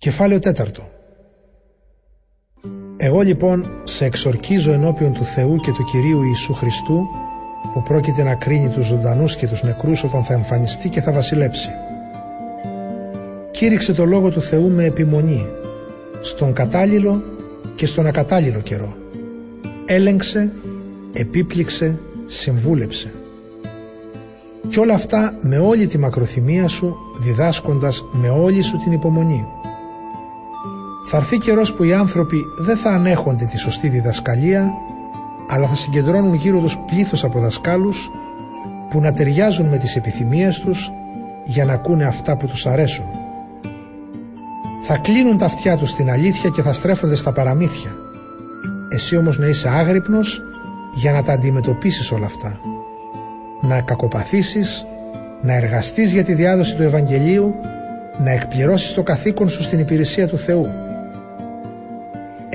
Κεφάλαιο τέταρτο Εγώ λοιπόν σε εξορκίζω ενώπιον του Θεού και του Κυρίου Ιησού Χριστού που πρόκειται να κρίνει τους ζωντανούς και τους νεκρούς όταν θα εμφανιστεί και θα βασιλέψει. Κήρυξε το Λόγο του Θεού με επιμονή, στον κατάλληλο και στον ακατάλληλο καιρό. Έλεγξε, επίπληξε, συμβούλεψε. Κι όλα αυτά με όλη τη μακροθυμία σου, διδάσκοντας με όλη σου την υπομονή. Θα έρθει καιρός που οι άνθρωποι δεν θα ανέχονται τη σωστή διδασκαλία, αλλά θα συγκεντρώνουν γύρω τους πλήθος από δασκάλους που να ταιριάζουν με τις επιθυμίες τους για να ακούνε αυτά που τους αρέσουν. Θα κλείνουν τα αυτιά τους στην αλήθεια και θα στρέφονται στα παραμύθια. Εσύ όμως να είσαι άγρυπνος για να τα αντιμετωπίσεις όλα αυτά. Να κακοπαθήσεις, να εργαστείς για τη διάδοση του Ευαγγελίου, να εκπληρώσεις το καθήκον σου στην υπηρεσία του Θεού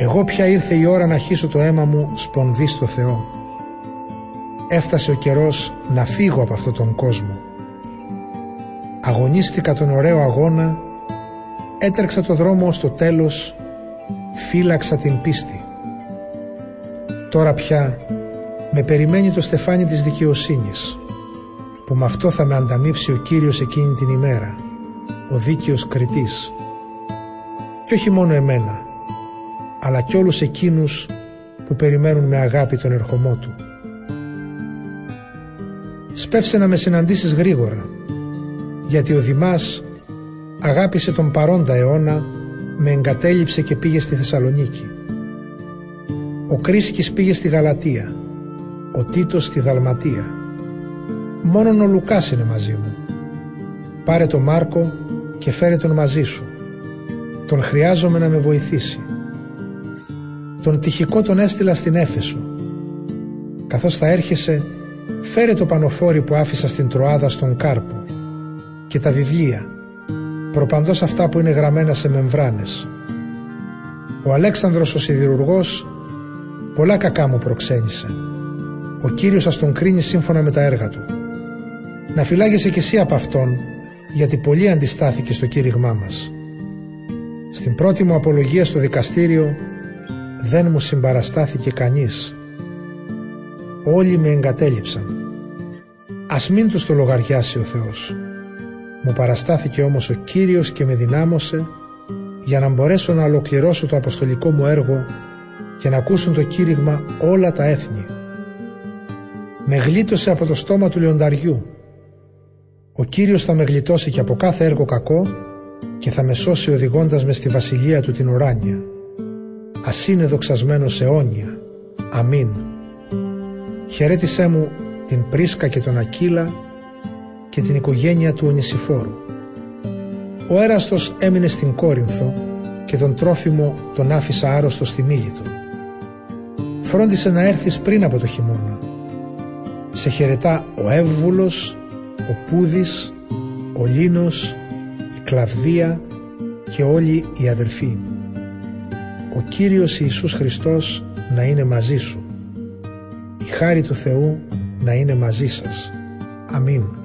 εγώ πια ήρθε η ώρα να χύσω το αίμα μου σπονδί στο Θεό. Έφτασε ο καιρός να φύγω από αυτόν τον κόσμο. Αγωνίστηκα τον ωραίο αγώνα, έτρεξα το δρόμο στο τέλος, φύλαξα την πίστη. Τώρα πια με περιμένει το στεφάνι της δικαιοσύνης, που με αυτό θα με ανταμείψει ο Κύριος εκείνη την ημέρα, ο δίκαιος κριτής. Και όχι μόνο εμένα, αλλά κι όλους εκείνους που περιμένουν με αγάπη τον ερχομό του. Σπεύσε να με συναντήσεις γρήγορα, γιατί ο Δημάς αγάπησε τον παρόντα αιώνα, με εγκατέλειψε και πήγε στη Θεσσαλονίκη. Ο Κρίσκης πήγε στη Γαλατία, ο Τίτος στη Δαλματία. Μόνον ο Λουκάς είναι μαζί μου. Πάρε τον Μάρκο και φέρε τον μαζί σου. Τον χρειάζομαι να με βοηθήσει. Τον τυχικό τον έστειλα στην Έφεσο. Καθώς θα έρχεσαι, φέρε το πανοφόρι που άφησα στην Τροάδα στον Κάρπο και τα βιβλία, προπαντός αυτά που είναι γραμμένα σε μεμβράνες. Ο Αλέξανδρος ο Σιδηρουργός πολλά κακά μου προξένησε. Ο Κύριος σας τον κρίνει σύμφωνα με τα έργα του. Να φυλάγεσαι κι εσύ από αυτόν, γιατί πολύ αντιστάθηκε στο κήρυγμά μας. Στην πρώτη μου απολογία στο δικαστήριο δεν μου συμπαραστάθηκε κανείς. Όλοι με εγκατέλειψαν. Ας μην τους το λογαριάσει ο Θεός. Μου παραστάθηκε όμως ο Κύριος και με δυνάμωσε για να μπορέσω να ολοκληρώσω το αποστολικό μου έργο και να ακούσουν το κήρυγμα όλα τα έθνη. Με γλίτωσε από το στόμα του λιονταριού. Ο Κύριος θα με γλιτώσει και από κάθε έργο κακό και θα με σώσει οδηγώντας με στη βασιλεία του την ουράνια ας είναι δοξασμένος αιώνια. Αμήν. Χαιρέτησέ μου την Πρίσκα και τον Ακύλα και την οικογένεια του Ονησιφόρου. Ο έραστος έμεινε στην Κόρινθο και τον τρόφιμο τον άφησα άρρωστο στη Μίλητο. Φρόντισε να έρθεις πριν από το χειμώνα. Σε χαιρετά ο Εύβουλος, ο Πούδης, ο Λίνος, η Κλαβδία και όλοι οι αδελφοί ο Κύριος Ιησούς Χριστός να είναι μαζί σου. Η χάρη του Θεού να είναι μαζί σας. Αμήν.